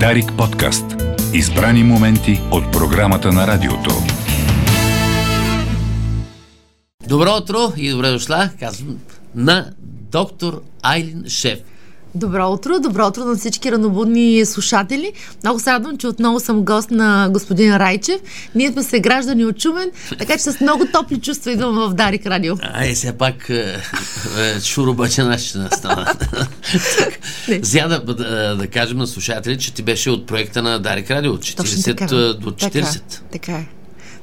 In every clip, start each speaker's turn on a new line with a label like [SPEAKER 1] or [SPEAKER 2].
[SPEAKER 1] Дарик подкаст. Избрани моменти от програмата на радиото.
[SPEAKER 2] Добро утро и добре дошла, казвам, на доктор Айлин Шеф.
[SPEAKER 3] Добро утро, добро утро на всички ранобудни слушатели. Много се радвам, че отново съм гост на господин Райчев. Ние сме се граждани от Чумен, така че с много топли чувства идвам в Дарик Радио.
[SPEAKER 2] Ай, сега пак е, е, шурубачена ще настана. Зя да, да, да кажем на слушатели, че ти беше от проекта на Дарик Радио от 40
[SPEAKER 3] така,
[SPEAKER 2] до 40.
[SPEAKER 3] Така, така е.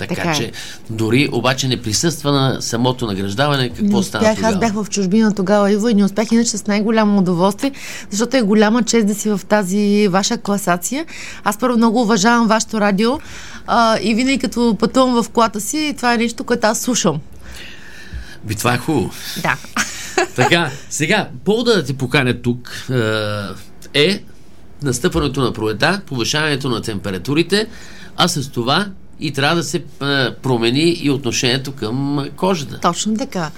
[SPEAKER 2] Така,
[SPEAKER 3] Така е.
[SPEAKER 2] че дори обаче не присъства на самото награждаване. Какво
[SPEAKER 3] Не
[SPEAKER 2] стана тогава?
[SPEAKER 3] аз бях в чужбина тогава, Иво, и не успях иначе с най-голямо удоволствие, защото е голяма чест да си в тази ваша класация. Аз първо много уважавам вашето радио а, и винаги като пътувам в колата си, това е нещо, което аз слушам.
[SPEAKER 2] Би, това е хубаво.
[SPEAKER 3] Да.
[SPEAKER 2] Така, сега, повода да ти поканя тук е, е настъпването на пролета, повишаването на температурите, а с това и трябва да се е, промени и отношението към кожата.
[SPEAKER 3] Точно така.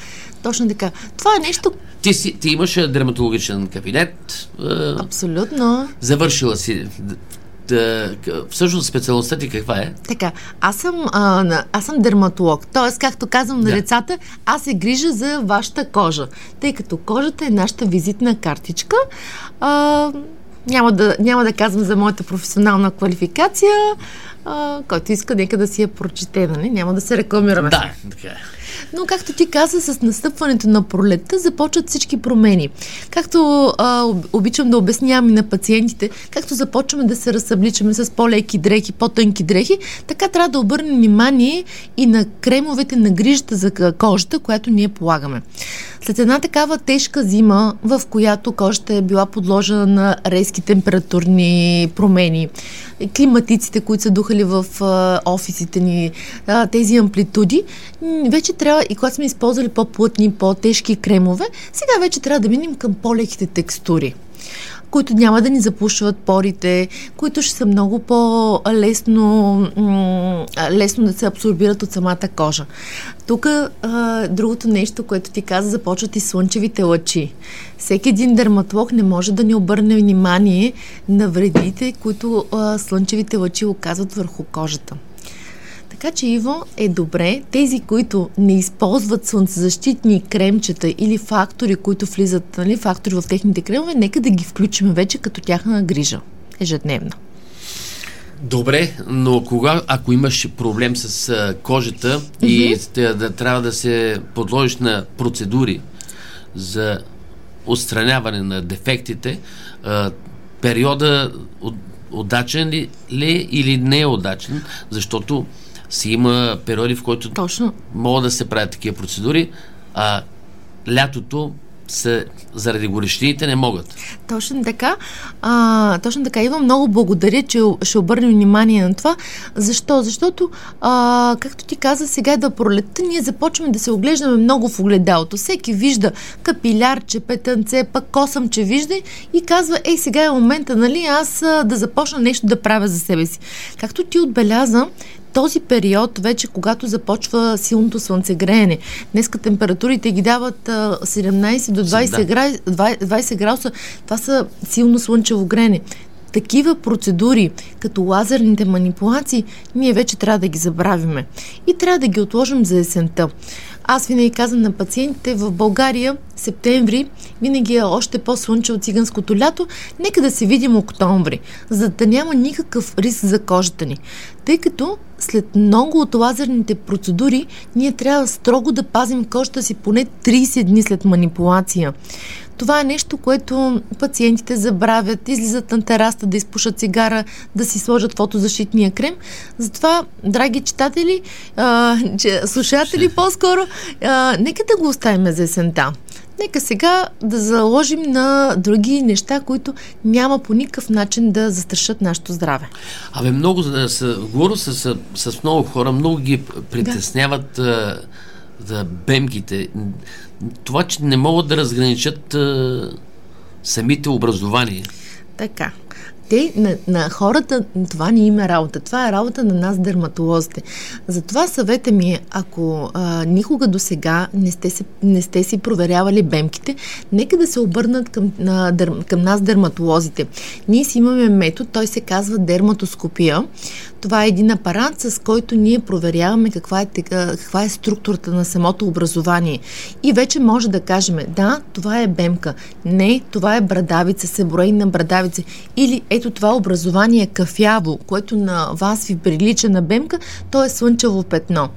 [SPEAKER 3] Точно така. Това е нещо
[SPEAKER 2] Ти, си, ти имаш дерматологичен кабинет, е,
[SPEAKER 3] абсолютно.
[SPEAKER 2] завършила си. Всъщност специалността ти каква е?
[SPEAKER 3] Така, аз съм, а, аз съм дерматолог. Тоест, както казвам на
[SPEAKER 2] Да.
[SPEAKER 3] децата, аз се грижа за вашата кожа. Тъй като кожата е нашата визитна картичка. А, няма, да, няма да казвам за моята професионална квалификация. А, който иска, нека да си я прочете, нали? Няма да се рекламираме.
[SPEAKER 2] Да, така е.
[SPEAKER 3] Но, както ти каза, с настъпването на пролетта започват всички промени. Както а, об- обичам да обяснявам и на пациентите, както започваме да се разсъбличаме с по-леки дрехи, по-тънки дрехи, така трябва да обърнем внимание и на кремовете, на грижата за кожата, която ние полагаме. След една такава тежка зима, в която кожата е била подложена на резки температурни промени, климатиците, които са духали в офисите ни, тези амплитуди, вече трябва, и когато сме използвали по-плътни, по-тежки кремове, сега вече трябва да минем към по-леките текстури които няма да ни запушват порите, които ще са много по-лесно лесно да се абсорбират от самата кожа. Тук другото нещо, което ти каза, започват и слънчевите лъчи. Всеки един дерматолог не може да ни обърне внимание на вредите, които а, слънчевите лъчи оказват върху кожата. Така че, Иво, е добре тези, които не използват слънцезащитни кремчета или фактори, които влизат, нали, фактори в техните кремове, нека да ги включим вече като тяхна грижа. Ежедневно.
[SPEAKER 2] Добре, но кога, ако имаш проблем с а, кожата и да, да трябва да се подложиш на процедури за отстраняване на дефектите, а, периода от, удачен ли, ли или не е удачен, защото си има периоди, в които
[SPEAKER 3] Точно.
[SPEAKER 2] могат да се правят такива процедури, а лятото са, заради горещините не могат.
[SPEAKER 3] Точно така. А, точно така. Ива, много благодаря, че ще обърнем внимание на това. Защо? Защото, а, както ти каза, сега да пролетта, ние започваме да се оглеждаме много в огледалото. Всеки вижда капилярче, петънце, пък косъмче вижда и казва, ей, сега е момента, нали, аз а, да започна нещо да правя за себе си. Както ти отбеляза, този период, вече когато започва силното слънцегреене, днеска температурите ги дават а, 17 до 20,
[SPEAKER 2] Да.
[SPEAKER 3] гра... 20 градуса, това са силно слънчево грене. Такива процедури, като лазерните манипулации, ние вече трябва да ги забравиме. И трябва да ги отложим за есента. Аз винаги казвам на пациентите в България, септември, винаги е още по-слънче от циганското лято. Нека да се видим октомври, за да няма никакъв риск за кожата ни. Тъй като след много от лазерните процедури, ние трябва строго да пазим кожата си поне 30 дни след манипулация. Това е нещо, което пациентите забравят, излизат на тераста да изпушат цигара, да си сложат фотозащитния крем. Затова, драги читатели, а, че, слушатели по-скоро, а, нека да го оставим за есента. Нека сега да заложим на други неща, които няма по никакъв начин да застрашат нашето здраве.
[SPEAKER 2] Абе, много, говоря с, с, с много хора, много ги притесняват да. Да бемките. Това, че не могат да разграничат а, самите образования.
[SPEAKER 3] Така. те, на, на хората, това не има работа. Това е работа на нас, дерматолозите. Затова съвета ми е, ако а, никога до сега не сте, се, не сте си проверявали бемките, нека да се обърнат към, на, дър, към нас, дерматолозите. Ние си имаме метод, той се казва дерматоскопия. Това е един апарат, с който ние проверяваме каква е, каква е структурата на самото образование. И вече може да кажем, да, това е бемка. Не, това е брадавица, себорейна брадавица. Или ето това образование кафяво, което на вас ви прилича на бемка, то е слънчево петно.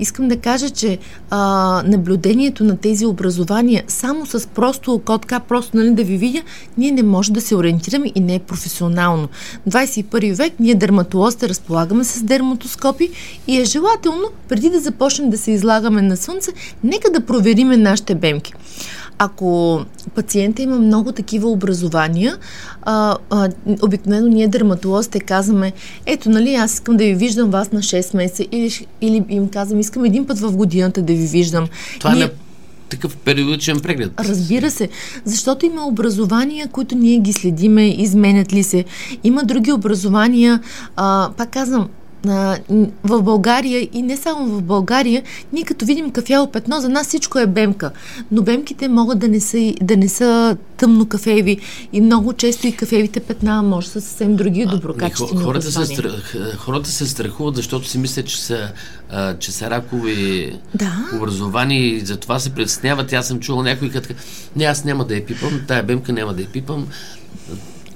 [SPEAKER 3] Искам да кажа, че а, наблюдението на тези образования само с просто око, така просто нали, да ви видя, ние не може да се ориентираме и не е професионално. 21 век ние дерматолозите разполагаме с дерматоскопи и е желателно, преди да започнем да се излагаме на слънце, нека да провериме нашите бемки. Ако пациента има много такива образования, а, а, обикновено ние дерматолозите казваме, ето, нали, аз искам да ви виждам вас на 6 месеца или, или им казвам, искам един път в годината да ви виждам.
[SPEAKER 2] Това
[SPEAKER 3] ние...
[SPEAKER 2] не такъв периодичен преглед.
[SPEAKER 3] Разбира се, защото има образования, които ние ги следиме, изменят ли се. Има други образования, а, пак казвам, а, в България и не само в България, ние като видим кафяло петно, за нас всичко е бемка. Но бемките могат да не са, да не са тъмно кафеви и много често и кафевите петна може са съвсем други доброкачествени
[SPEAKER 2] хората се, страх, хората се страхуват, защото си мислят, че са, а, че са ракови
[SPEAKER 3] да.
[SPEAKER 2] образовани и затова се притесняват. Аз съм чувал някой като не, аз няма да я пипам, тая бемка няма да я пипам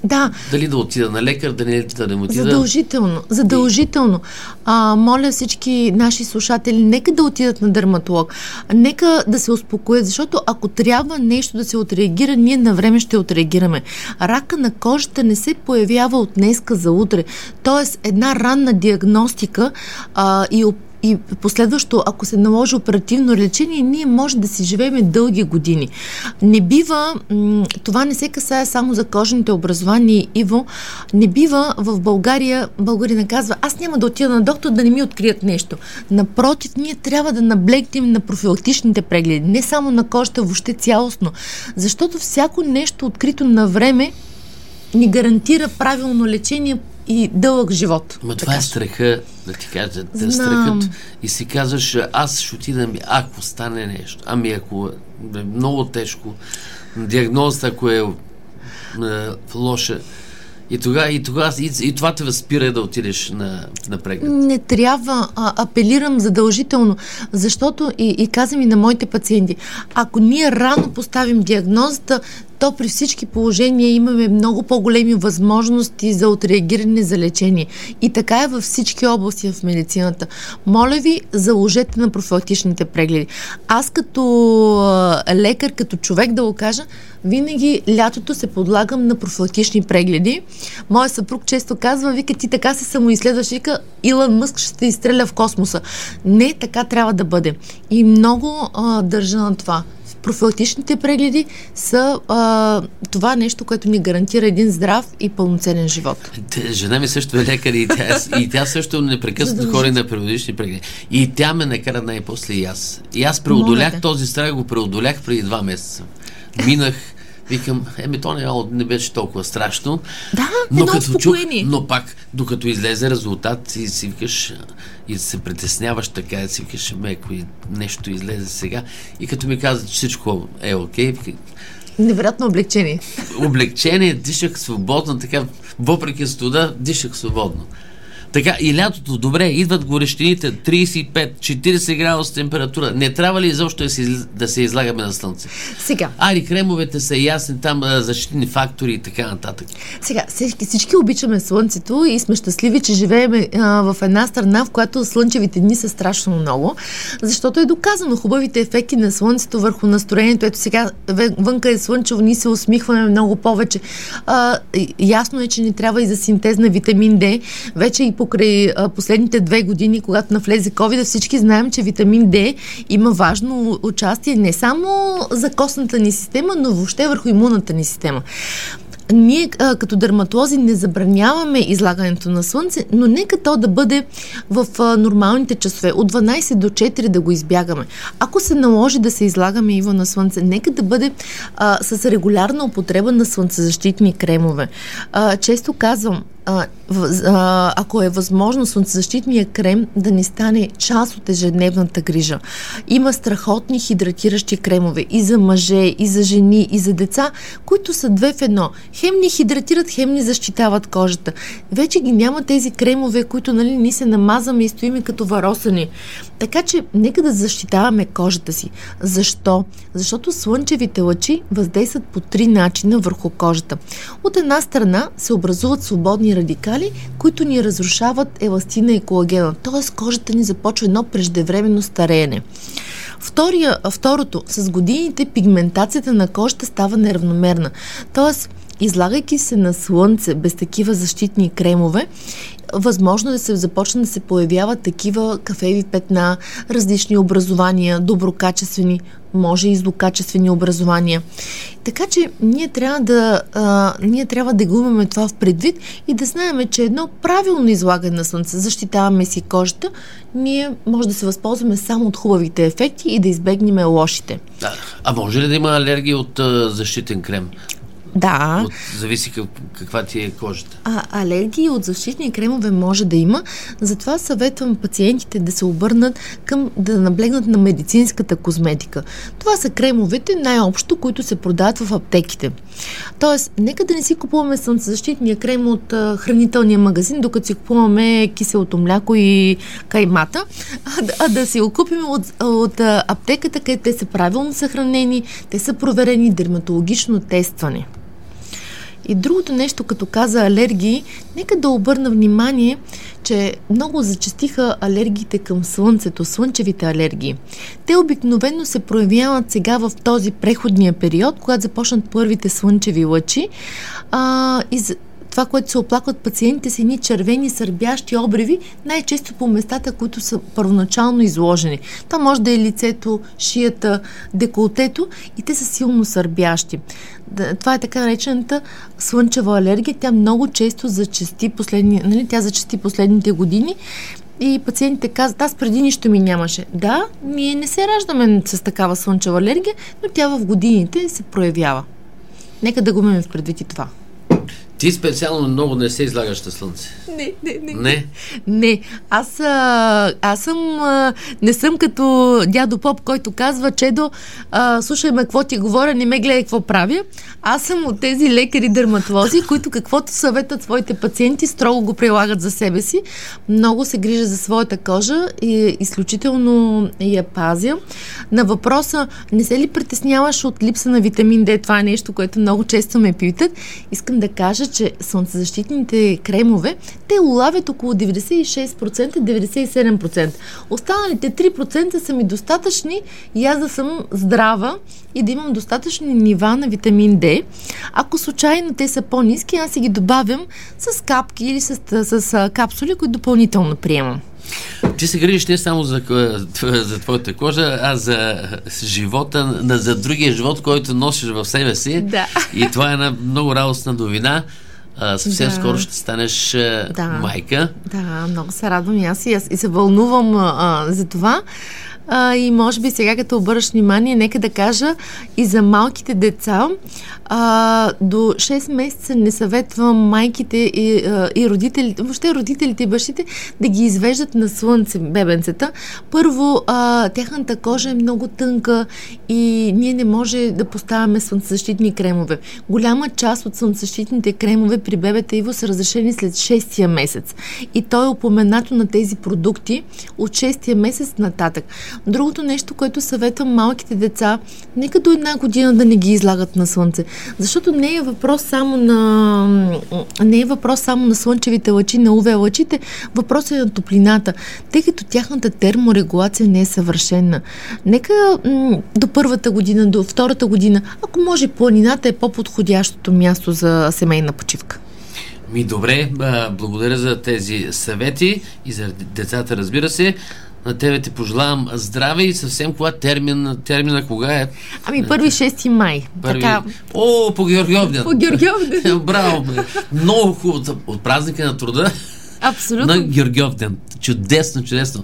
[SPEAKER 3] да.
[SPEAKER 2] Дали да отида на лекар, да не, да не отида.
[SPEAKER 3] Задължително. Задължително. А, моля всички наши слушатели, нека да отидат на дерматолог. Нека да се успокоят, защото ако трябва нещо да се отреагира, ние на време ще отреагираме. Рака на кожата не се появява от днеска за утре. Тоест, една ранна диагностика а, и и последващо, ако се наложи оперативно лечение, ние може да си живеем дълги години. Не бива, това не се касае само за кожните образования, Иво, не бива в България, българина казва, аз няма да отида на доктор да не ми открият нещо. Напротив, ние трябва да наблегнем на профилактичните прегледи, не само на кожата, въобще цялостно. Защото всяко нещо открито на време ни гарантира правилно лечение и дълъг живот.
[SPEAKER 2] Ма това е страха, да ти кажа, да страхът. И си казваш, аз ще отида, ако стане нещо, ами ако е много тежко, диагнозата, ако е, е лоша, и тогава, и, тогава, и, и това те възпира да отидеш на, на преглед.
[SPEAKER 3] Не трябва. А, апелирам задължително, защото и, и казвам и на моите пациенти, ако ние рано поставим диагнозата, то при всички положения имаме много по-големи възможности за отреагиране за лечение. И така е във всички области в медицината. Моля ви, заложете на профилактичните прегледи. Аз като лекар, като човек да го кажа, винаги лятото се подлагам на профилактични прегледи. Моя съпруг често казва, вика, ти така се самоизследваш, вика, Илон Мъск ще те изстреля в космоса. Не, така трябва да бъде. И много а, държа на това профилактичните прегледи са а, това нещо, което ни гарантира един здрав и пълноценен живот.
[SPEAKER 2] Жена ми също е лекар и тя, и тя също непрекъснато хори на периодични прегледи. И тя ме накара най-после и аз. И аз преодолях този страх, го преодолях преди два месеца. Минах Викам, еми то не, не беше толкова страшно.
[SPEAKER 3] Да, но като чух,
[SPEAKER 2] но пак, докато излезе резултат и си викаш и се притесняваш така, и си викаш, ме, ако нещо излезе сега. И като ми каза, че всичко е окей, okay,
[SPEAKER 3] Невероятно облегчение.
[SPEAKER 2] Облегчение, дишах свободно, така, въпреки студа, дишах свободно. Така, и лятото, добре, идват горещините, 35-40 градуса температура. Не трябва ли изобщо да се, да се излагаме на слънце?
[SPEAKER 3] Сега.
[SPEAKER 2] Ари, кремовете са ясни, там защитни фактори и така нататък.
[SPEAKER 3] Сега, всички, всички обичаме слънцето и сме щастливи, че живеем а, в една страна, в която слънчевите дни са страшно много, защото е доказано хубавите ефекти на слънцето върху настроението. Ето сега вънка е слънчево, ние се усмихваме много повече. А, ясно е, че ни трябва и за синтез на витамин D. Вече и по покрай последните две години, когато навлезе COVID, всички знаем, че витамин D има важно участие не само за костната ни система, но въобще върху имунната ни система. ние а, като дерматолози не забраняваме излагането на слънце, но нека то да бъде в а, нормалните часове. От 12 до 4 да го избягаме. Ако се наложи да се излагаме иво на слънце, нека да бъде а, с регулярна употреба на слънцезащитни кремове. А, често казвам, а, ако е възможно слънцезащитния крем да не стане част от ежедневната грижа. Има страхотни хидратиращи кремове и за мъже, и за жени, и за деца, които са две в едно. Хем ни хидратират, хем ни защитават кожата. Вече ги няма тези кремове, които нали, ни се намазваме и стоиме като варосани. Така че, нека да защитаваме кожата си. Защо? Защото слънчевите лъчи въздействат по три начина върху кожата. От една страна се образуват свободни радикали, които ни разрушават еластина и колагена. Т.е. кожата ни започва едно преждевременно стареене. Втория, второто, с годините пигментацията на кожата става неравномерна. Тоест, излагайки се на слънце без такива защитни кремове, възможно е да се започне да се появяват такива кафеви петна, различни образования, доброкачествени, може и злокачествени образования. Така че ние трябва да, а, ние трябва да го имаме това в предвид и да знаем, че едно правилно излагане на слънце, защитаваме си кожата, ние може да се възползваме само от хубавите ефекти и да избегнем лошите.
[SPEAKER 2] Да. А може ли да има алергия от а, защитен крем?
[SPEAKER 3] Да.
[SPEAKER 2] От, зависи как, каква ти е кожата.
[SPEAKER 3] А, алергии от защитни кремове може да има. Затова съветвам пациентите да се обърнат към да наблегнат на медицинската козметика. Това са кремовете най-общо, които се продават в аптеките. Тоест, нека да не си купуваме слънцезащитния крем от а, хранителния магазин, докато си купуваме киселото мляко и каймата, а, а да си го купим от, от а, аптеката, където те са правилно съхранени, те са проверени, дерматологично тествани. И другото нещо, като каза алергии, нека да обърна внимание, че много зачастиха алергиите към слънцето, слънчевите алергии. Те обикновено се проявяват сега в този преходния период, когато започнат първите слънчеви лъчи. А, и това, което се оплакват пациентите са едни червени сърбящи обреви, най-често по местата, които са първоначално изложени. Това може да е лицето, шията, деколтето и те са силно сърбящи. Това е така наречената слънчева алергия. Тя много често зачести последни, нали, тя зачести последните години и пациентите казват, аз преди нищо ми нямаше. Да, ние не се раждаме с такава слънчева алергия, но тя в годините се проявява. Нека да го имаме в предвид и това.
[SPEAKER 2] Ти специално много не се излагаш на слънце.
[SPEAKER 3] Не, не, не.
[SPEAKER 2] Не?
[SPEAKER 3] Не. Аз, а, аз съм, а, не съм като дядо Поп, който казва, Чедо, а, слушай ме какво ти говоря, не ме гледай какво правя. Аз съм от тези лекари дерматолози, които каквото съветат своите пациенти, строго го прилагат за себе си. Много се грижа за своята кожа и изключително я пазя. На въпроса, не се ли притесняваш от липса на витамин D? Това е нещо, което много често ме питат. Искам да кажа, че слънцезащитните кремове, те улавят около 96%-97%. Останалите 3% са ми достатъчни и аз да съм здрава и да имам достатъчни нива на витамин D. Ако случайно те са по-низки, аз си ги добавям с капки или с, с, с капсули, които допълнително приемам.
[SPEAKER 2] Ти се грижиш не само за, за твоята кожа, а за живота, за другия живот, който носиш в себе си.
[SPEAKER 3] Да.
[SPEAKER 2] И това е една много радостна новина. А, съвсем да. скоро ще станеш да. майка.
[SPEAKER 3] Да, много се радвам и аз и, аз, и се вълнувам а, за това. А, и може би сега, като обърнеш внимание, нека да кажа и за малките деца. А, до 6 месеца не съветвам майките и, и родителите, въобще родителите и бащите да ги извеждат на слънце бебенцата. Първо, а, тяхната кожа е много тънка и ние не може да поставяме слънцезащитни кремове. Голяма част от слънцезащитните кремове при бебета Иво са разрешени след 6 месец. И то е упоменато на тези продукти от 6 месец нататък. Другото нещо, което съветвам малките деца, нека до една година да не ги излагат на слънце. Защото не е въпрос само на не е въпрос само на слънчевите лъчи, на УВ лъчите, въпросът е на топлината, тъй като тяхната терморегулация не е съвършена. Нека м- до първата година, до втората година, ако може планината е по-подходящото място за семейна почивка.
[SPEAKER 2] Ми добре, благодаря за тези съвети и за децата, разбира се. На тебе ти пожелавам здраве и съвсем кога термин, термина кога е?
[SPEAKER 3] Ами първи 6 май.
[SPEAKER 2] Първи...
[SPEAKER 3] Така,
[SPEAKER 2] О, по Георгиовден.
[SPEAKER 3] по Георгиовден.
[SPEAKER 2] Браво. Много хубаво. От празника на труда
[SPEAKER 3] Абсолютно.
[SPEAKER 2] на Георгиовден. Чудесно, чудесно.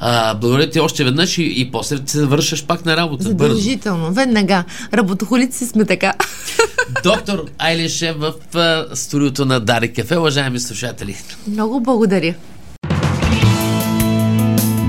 [SPEAKER 2] А, благодаря ти още веднъж и, и после се вършаш пак на работа. Бързо.
[SPEAKER 3] Задължително. Веднага. Работохолици сме така.
[SPEAKER 2] Доктор Айлише в а, студиото на Дари Кафе, уважаеми слушатели.
[SPEAKER 3] Много благодаря.